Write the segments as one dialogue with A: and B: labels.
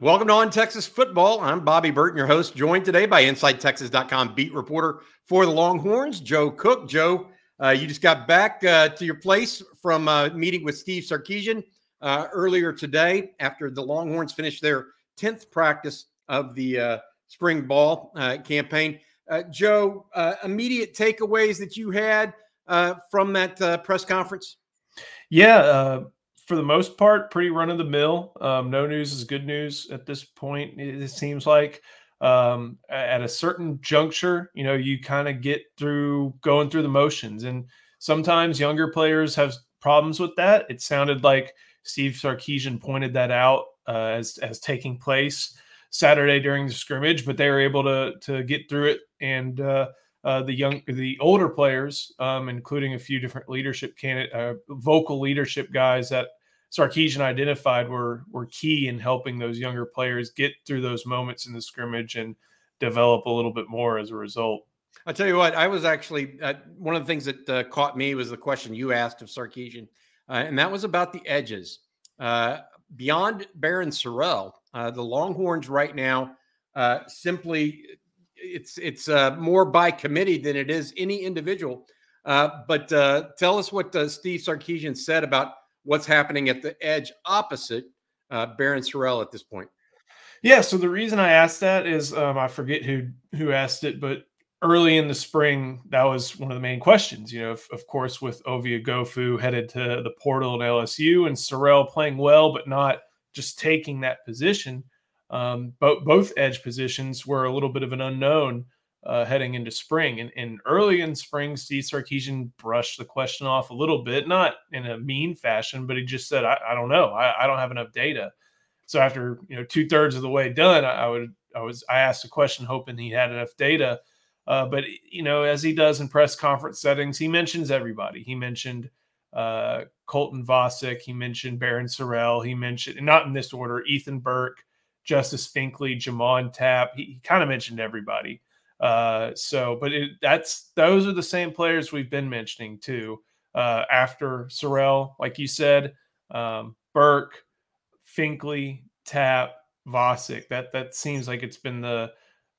A: Welcome to On Texas Football. I'm Bobby Burton, your host, joined today by InsideTexas.com beat reporter for the Longhorns, Joe Cook. Joe, uh, you just got back uh, to your place from uh, meeting with Steve Sarkisian uh, earlier today after the Longhorns finished their 10th practice of the uh, spring ball campaign. Joe, immediate takeaways that you had from that press conference?
B: Yeah, for the most part, pretty run of the mill. Um, no news is good news at this point. It, seems like um, at a certain juncture, you know, you kind of get through going through the motions, and sometimes younger players have problems with that. It sounded like Steve Sarkisian pointed that out uh, as as taking place Saturday during the scrimmage, but they were able to to get through it and. Uh, uh, the young, the older players, um, including a few different leadership candidate, uh, vocal leadership guys that Sarkisian identified were were key in helping those younger players get through those moments in the scrimmage and develop a little bit more as a result.
A: I tell you what, I was actually uh, one of the things that uh, caught me was the question you asked of Sarkisian, uh, and that was about the edges. Uh, beyond Barryn Sorrell, the Longhorns right now simply it's it's uh, more by committee than it is any individual. Uh, but uh, tell us what uh, Steve Sarkisian said about what's happening at the edge opposite uh, Barryn Sorrell at this point.
B: Yeah. So the reason I asked that is um, I forget who who asked it, but early in the spring, that was one of the main questions. You know, of, of course, with Ovie Oghoufo headed to the portal at LSU and Sorrell playing well, but not just taking that position. Um, both both edge positions were a little bit of an unknown uh, heading into spring. And, and, early in spring, Steve Sarkisian brushed the question off a little bit, not in a mean fashion, but he just said, "I, I don't know. I, I, don't have enough data." So after you know two thirds of the way done, I, I, would I was I asked a question hoping he had enough data. Uh, but you know, as he does in press conference settings, he mentions everybody. He mentioned uh, Colton Vasek. He mentioned Barryn Sorrell. He mentioned not in this order, Ethan Burke. Justice Finkley, J'Mond Tapp. He, he kind of mentioned everybody. Uh, so, but it, that's those are the same players we've been mentioning too. Uh, after Sorrell, like you said, um, Burke, Finkley, Tapp, Vasek. That that seems like it's been the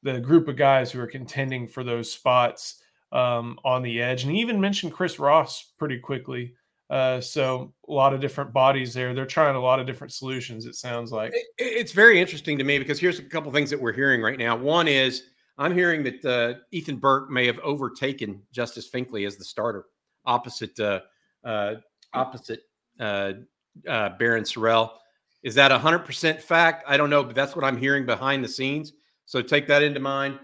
B: the group of guys who are contending for those spots um, on the edge. And he even mentioned Chris Ross pretty quickly. Uh, so a lot of different bodies there. They're trying a lot of different solutions. It sounds like
A: it's very interesting to me because here's a couple things that we're hearing right now. One is I'm hearing that uh, Ethan Burke may have overtaken Justice Finkley as the starter, opposite uh, uh, opposite uh, uh, Barryn Sorrell. Is that 100% fact? I don't know, but that's what I'm hearing behind the scenes. So take that into mind.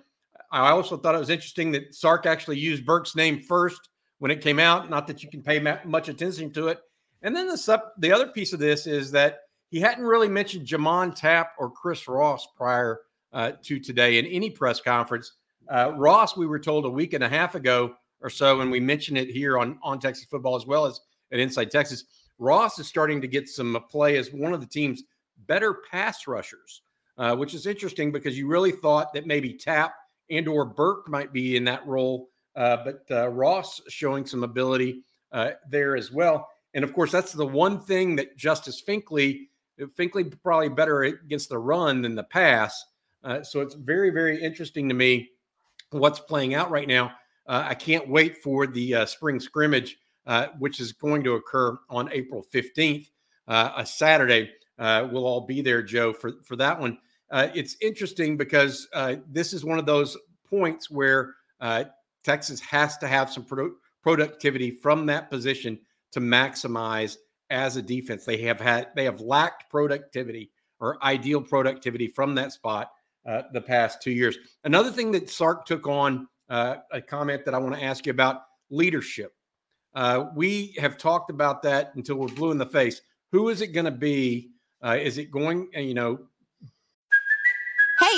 A: I also thought it was interesting that Sark actually used Burke's name first when it came out. Not that you can pay much attention to it. And then the sub, the other piece of this is that he hadn't really mentioned J'Mond Tapp or Chris Ross prior uh, to today in any press conference. Uh, Ross, we were told a week and a half ago or so, and we mentioned it here on on Texas football as well as at Inside Texas. Ross is starting to get some play as one of the team's better pass rushers, uh, which is interesting because you really thought that maybe Tapp and or Burke might be in that role uh, but uh, Ross showing some ability uh, there as well. And of course, that's the one thing that Justice Finkley, Finkley probably better against the run than the pass. Uh, so it's very, very interesting to me what's playing out right now. Uh, I can't wait for the uh, spring scrimmage, which is going to occur on April 15th, a Saturday. we'll all be there, Joe, for, for that one. it's interesting because this is one of those points where Texas has to have some produ- productivity from that position to maximize as a defense. They have had they have lacked productivity or ideal productivity from that spot uh, the past two years. Another thing that Sark took on uh, a comment that I want to ask you about leadership. Uh, we have talked about that until we're blue in the face. Who is it going to be? Uh, is it going? Uh, you know,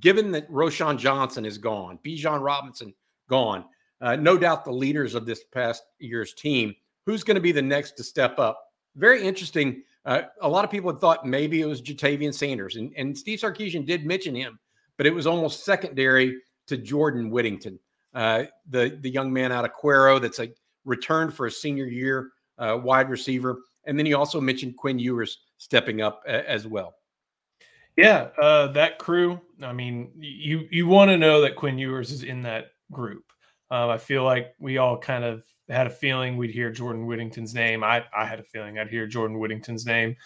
A: Given that Roschon Johnson is gone, Bijan Robinson gone, uh, no doubt the leaders of this past year's team, who's going to be the next to step up? Very interesting. Uh, a lot of people had thought maybe it was Ja'Tavion Sanders, and, and Steve Sarkisian did mention him, but it was almost secondary to Jordan Whittington, uh, the the young man out of Cuero that's a returned for a senior year uh, wide receiver, and then he also mentioned Quinn Ewers stepping up a, as well.
B: Yeah, uh, that crew. I mean, you you want to know that Quinn Ewers is in that group. Um, I feel like we all kind of had a feeling we'd hear Jordan Whittington's name. I I had a feeling I'd hear Jordan Whittington's name.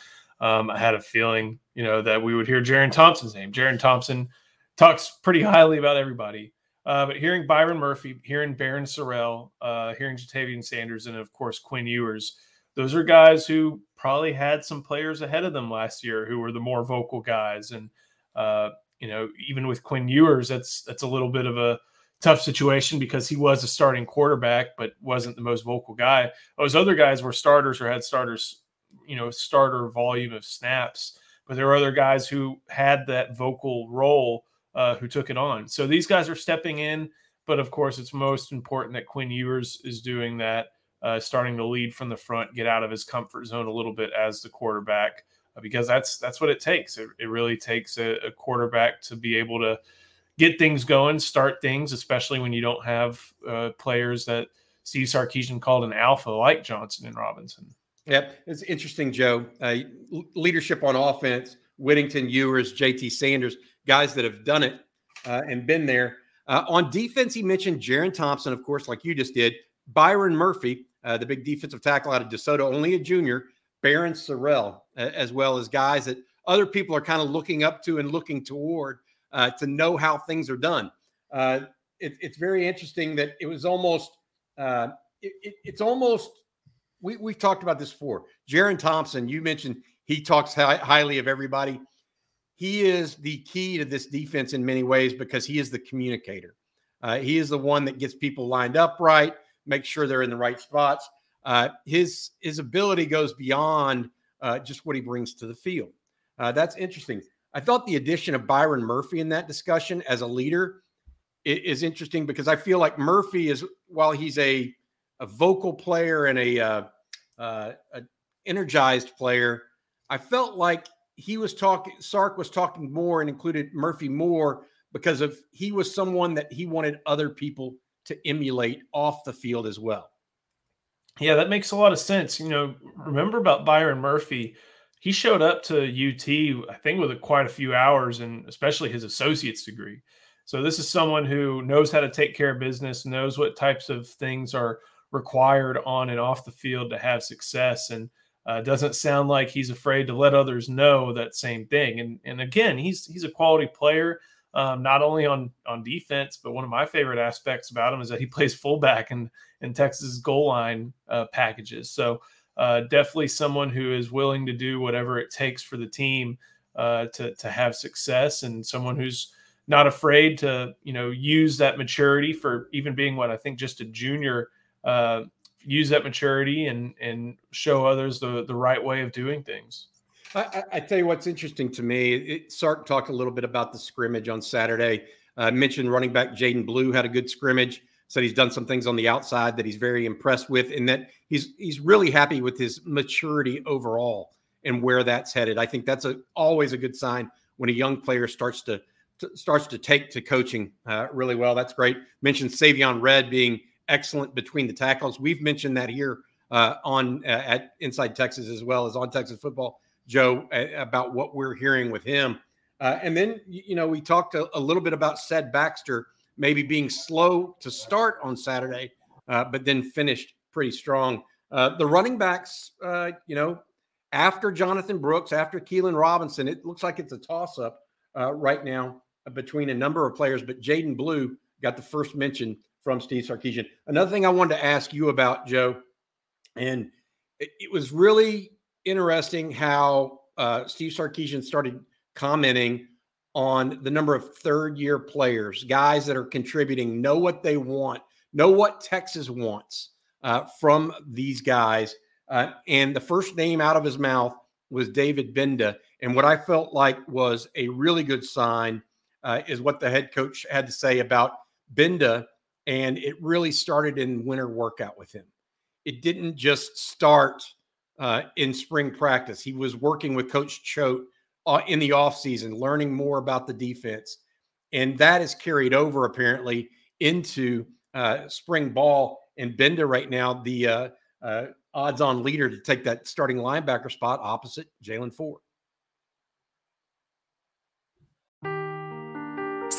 B: Um, I had a feeling, you know, that we would hear Jerrin Thompson's name. Jerrin Thompson talks pretty highly about everybody. Uh, but hearing Byron Murphy, hearing Barryn Sorrell, uh, hearing Ja'Tavion Sanders, and of course Quinn Ewers, those are guys who probably had some players ahead of them last year who were the more vocal guys. And uh, you know, even with Quinn Ewers, that's that's a little bit of a tough situation because he was a starting quarterback, but wasn't the most vocal guy. Those other guys were starters or had starters, you know, starter volume of snaps. But there were other guys who had that vocal role uh, who took it on. So these guys are stepping in, but of course, it's most important that Quinn Ewers is doing that, uh, starting to lead from the front, get out of his comfort zone a little bit as the quarterback, uh, because that's that's what it takes. It, it really takes a, a, quarterback to be able to get things going, start things, especially when you don't have uh, players that Steve Sarkisian called an alpha like Johnson and Robinson.
A: Yep, it's interesting, Joe. Uh, leadership on offense: Whittington, Ewers, J.T. Sanders guys that have done it uh, and been there. On defense, he mentioned Jerrin Thompson, of course, like you just did. Byron Murphy, uh, the big defensive tackle out of DeSoto, only a junior. Barryn Sorrell, as well as guys that other people are kind of looking up to and looking toward uh, to know how things are done. Uh, it, it's very interesting that it was almost, uh, it, it, it's almost, we, we've talked about this before. Jerrin Thompson, you mentioned he talks high, highly of everybody he is the key to this defense in many ways because he is the communicator. Uh, he is the one that gets people lined up right, make sure they're in the right spots. Uh, his his ability goes beyond uh, just what he brings to the field. Uh, that's interesting. I thought the addition of Byron Murphy in that discussion as a leader is, interesting because I feel like Murphy is while he's a a vocal player and a, uh, uh, a energized player, I felt like he was talking, Sark was talking more and included Murphy more because of he was someone that he wanted other people to emulate off the field as well.
B: Yeah, that makes a lot of sense. You know, remember about Byron Murphy? He showed up to UT, I think, with a, quite a few hours and especially his associate's degree. So this is someone who knows how to take care of business, knows what types of things are required on and off the field to have success. And uh, doesn't sound like he's afraid to let others know that same thing. And and again, he's he's a quality player, um, not only on on defense, but one of my favorite aspects about him is that he plays fullback in in Texas goal line uh, packages. So uh, definitely someone who is willing to do whatever it takes for the team uh, to to have success, and someone who's not afraid to you know use that maturity for even being what I think just a junior uh, use that maturity and and show others the the right way of doing things.
A: I, I tell you what's interesting to me. It, Sark talked a little bit about the scrimmage on Saturday. Uh, mentioned running back Jaydon Blue had a good scrimmage. Said he's done some things on the outside that he's very impressed with, and that he's he's really happy with his maturity overall and where that's headed. I think that's a always a good sign when a young player starts to, to starts to take to coaching uh, really well. That's great. Mentioned Savion Red being excellent between the tackles. We've mentioned that here uh, on uh, at Inside Texas as well as on Texas football, Joe, about what we're hearing with him. Uh, and then you know we talked a, a, little bit about Ced Baxter maybe being slow to start on Saturday, uh, but then finished pretty strong. Uh, the running backs, uh, you know, after Jonathan Brooks, after Keilan Robinson, it looks like it's a toss up right now between a number of players. But Jaydon Blue got the first mention from Steve Sarkisian. Another thing I wanted to ask you about, Joe, and it, it was really interesting how uh, Steve Sarkisian started commenting on the number of third year players, guys that are contributing, know what they want, know what Texas wants uh, from these guys. Uh, and the first name out of his mouth was David Gbenda. And what I felt like was a really good sign uh, is what the head coach had to say about Gbenda. And it really started in winter workout with him. It didn't just start uh, in spring practice. He was working with Coach Choate uh, in the offseason, learning more about the defense. And that is carried over apparently into uh, spring ball. And Gbenda right now, the uh, uh, odds on leader to take that starting linebacker spot opposite Jaylan Ford.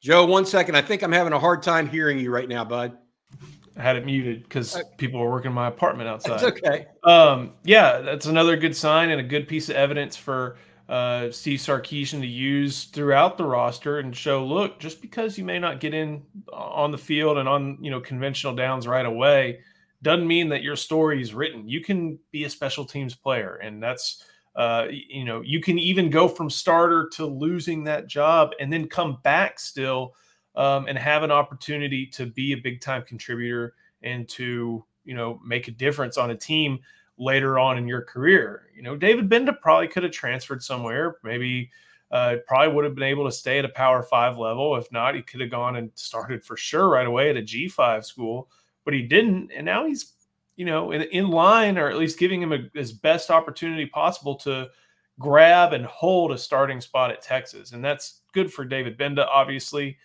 A: Joe, one second. I think I'm having a hard time hearing you right now, bud.
B: I had it muted because people were working in my apartment outside.
A: That's okay.
B: Um, yeah, that's another good sign and a good piece of evidence for uh, Steve Sarkisian to use throughout the roster and show, look, just because you may not get in on the field and on you know conventional downs right away, doesn't mean that your story is written. You can be a special teams player, and that's uh, you know you can even go from starter to losing that job and then come back still um, and have an opportunity to be a big time contributor and to you know make a difference on a team later on in your career. You know, David Gbenda probably could have transferred somewhere, maybe. Uh, probably would have been able to stay at a Power Five level. If not, he could have gone and started for sure right away at a G five school but he didn't. And now he's, you know, in, in line or at least giving him a, his best opportunity possible to grab and hold a starting spot at Texas. And that's good for David Gbenda, obviously,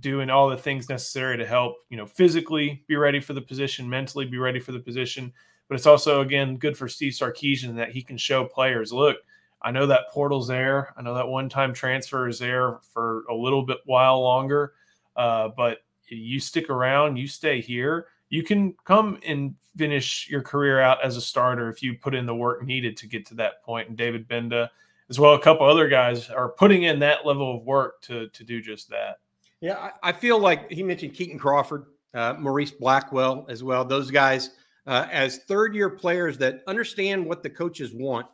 B: doing all the things necessary to help, you know, physically be ready for the position, mentally be ready for the position. But it's also, again, good for Steve Sarkisian that he can show players, look, I know that portal's there. I know that one time transfer is there for a little bit while longer. Uh, but you stick around, you stay here, you can come and finish your career out as a starter if you put in the work needed to get to that point. And David Gbenda, as well, a couple other guys are putting in that level of work to to do just that.
A: Yeah, I, I feel like he mentioned Keaton Crawford, uh, Morice Blackwell as well. Those guys uh, as third year players that understand what the coaches want.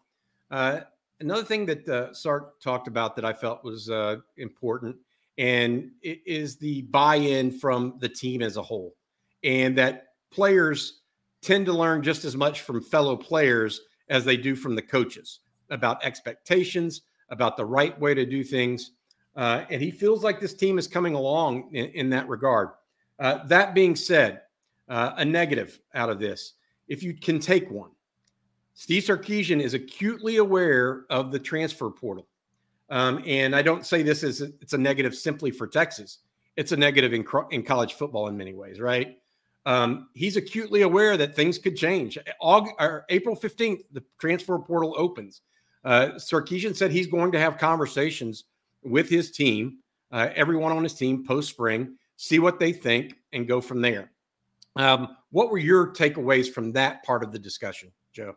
A: Uh, another thing that uh, Sark talked about that I felt was uh, important, and it is the buy in from the team as a whole and that players tend to learn just as much from fellow players as they do from the coaches about expectations, about the right way to do things. Uh, and he feels like this team is coming along in, in that regard. Uh, that being said, uh, a negative out of this, if you can take one, Steve Sarkisian is acutely aware of the transfer portal. Um, and I don't say this as a, it's a negative simply for Texas. It's a negative in, in college football in many ways, right? Um, he's acutely aware that things could change. August, April 15th, the transfer portal opens. Uh, Sarkisian said he's going to have conversations with his team, uh, everyone on his team post spring, see what they think, and go from there. Um, what were your takeaways from that part of the discussion, Joe?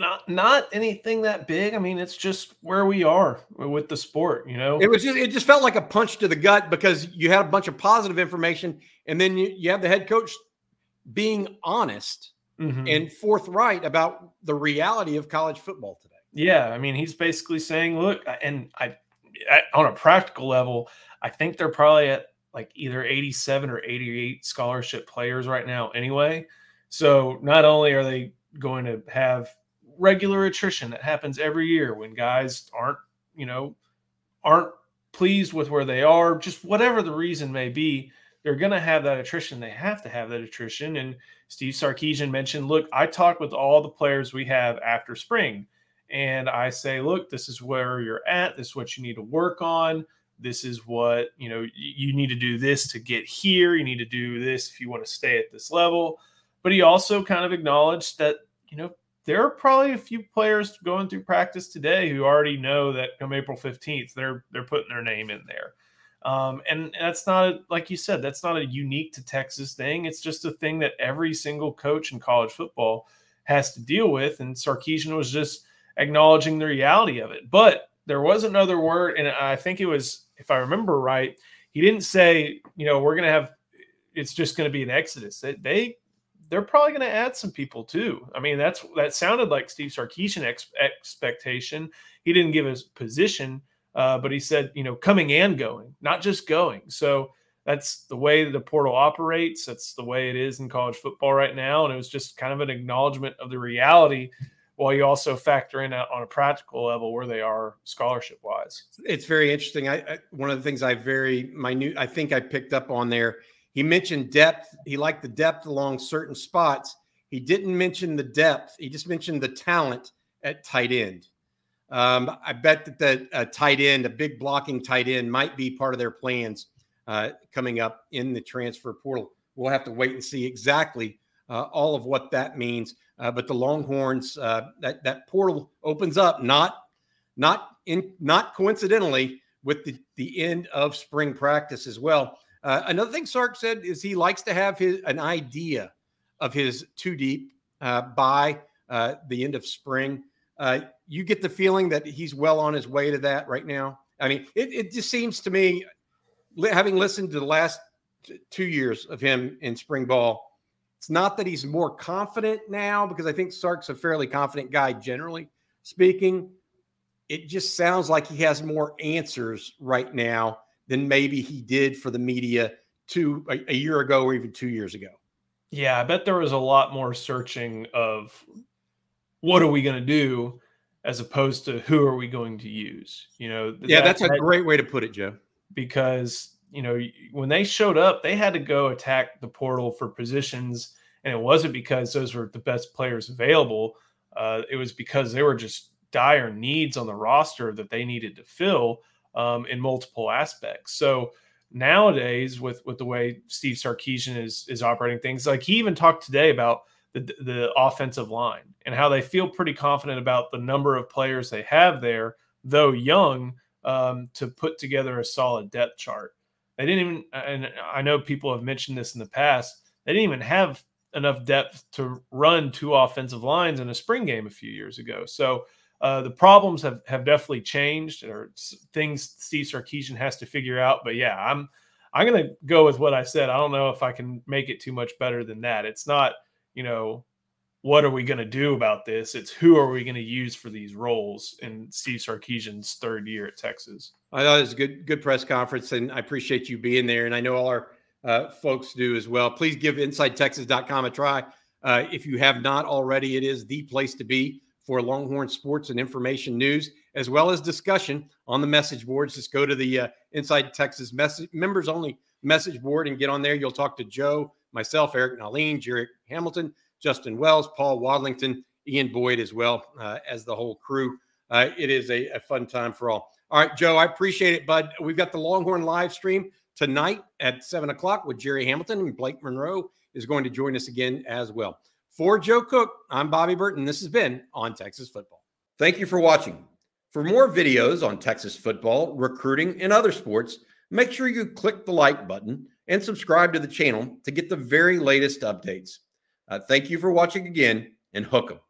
B: not not anything that big. I mean, it's just where we are with the sport. You know,
A: it was just it just felt like a punch to the gut because you had a bunch of positive information, and then you, you have the head coach being honest mm-hmm. and forthright about the reality of college football today.
B: Yeah, I mean, he's basically saying, look, and I, I on a practical level, I think they're probably at like either 87 or 88 scholarship players right now anyway. So not only are they going to have regular attrition that happens every year when guys aren't, you know, aren't pleased with where they are, just whatever the reason may be, they're going to have that attrition. They have to have that attrition. And Steve Sarkisian mentioned, look, I talk with all the players we have after spring, and I say, look, this is where you're at. This is what you need to work on. This is what, you know, you need to do this to get here. You need to do this if you want to stay at this level. But he also kind of acknowledged that, you know, there are probably a few players going through practice today who already know that come April 15th, they're they're putting their name in there. Um, and that's not a, like you said, that's not a unique to Texas thing. It's just a thing that every single coach in college football has to deal with. And Sarkisian was just acknowledging the reality of it. But there was another word, and I think it was, if I remember right, he didn't say, you know, we're going to have, it's just going to be an exodus. They they're probably going to add some people too. I mean, that's that sounded like Steve Sarkisian ex- expectation. He didn't give his position, uh, but he said, you know, coming and going, not just going. So that's the way the portal operates. That's the way it is in college football right now. And it was just kind of an acknowledgement of the reality while you also factor in on a practical level where they are scholarship wise.
A: It's very interesting. I, I, one of the things I very minute I think I picked up on there. He mentioned depth. He liked the depth along certain spots. He didn't mention the depth. He just mentioned the talent at tight end. Um, I bet that the tight end, a big blocking tight end, might be part of their plans uh, coming up in the transfer portal. We'll have to wait and see exactly uh, all of what that means. Uh, but the Longhorns, uh, that that portal opens up not not in not coincidentally with the the end of spring practice as well. Uh, another thing Sark said is he likes to have his an idea of his two deep uh, by uh, the end of spring. you get the feeling that he's well on his way to that right now. I mean, it, it just seems to me, having listened to the last two years of him in spring ball, it's not that he's more confident now because I think Sark's a fairly confident guy generally speaking. It just sounds like he has more answers right now than maybe he did for the media two a, a year ago or even two years ago.
B: Yeah, I bet there was a lot more searching of what are we going to do as opposed to who are we going to use. You know,
A: yeah, that, that's a that, great way to put it, Joe.
B: Because you know, when they showed up, they had to go attack the portal for positions. And it wasn't because those were the best players available. Uh, it was because there were just dire needs on the roster that they needed to fill um, in multiple aspects. So nowadays, with with the way Steve Sarkisian is is operating things, like he even talked today about the the offensive line and how they feel pretty confident about the number of players they have there, though young, um, to put together a solid depth chart. They didn't even, and I know people have mentioned this in the past, they didn't even have enough depth to run two offensive lines in a spring game a few years ago. So uh, the problems have, have definitely changed or things Steve Sarkisian has to figure out. But yeah, I'm, I'm to go with what I said. I don't know if I can make it too much better than that. It's not, you know, what are we to do about this? It's who are we to use for these roles in Steve Sarkisian's third year at Texas.
A: I thought it was a good, good press conference, and I appreciate you being there. And I know all our uh, folks do as well. Please give InsideTexas.com a try. Uh, if you have not already, it is the place to be for Longhorn sports and information news, as well as discussion on the message boards. Just go to the uh, Inside Texas message, members only message board and get on there. You'll talk to Joe, myself, Eric Nahlin, Jerry Hamilton Justin Wells, Paul Wadlington, Ian Boyd, as well uh, as the whole crew. Uh, it is a, a, fun time for all. All right, Joe, I appreciate it, bud. We've got the Longhorn live stream tonight at seven o'clock with Jerry Hamilton and Blake Monroe is going to join us again as well. For Joe Cook, I'm Bobby Burton. This has been on Texas football. Thank you for watching. For more videos on Texas football, recruiting, and other sports, make sure you click the like button and subscribe to the channel to get the very latest updates. Uh, thank you for watching again and hook 'em.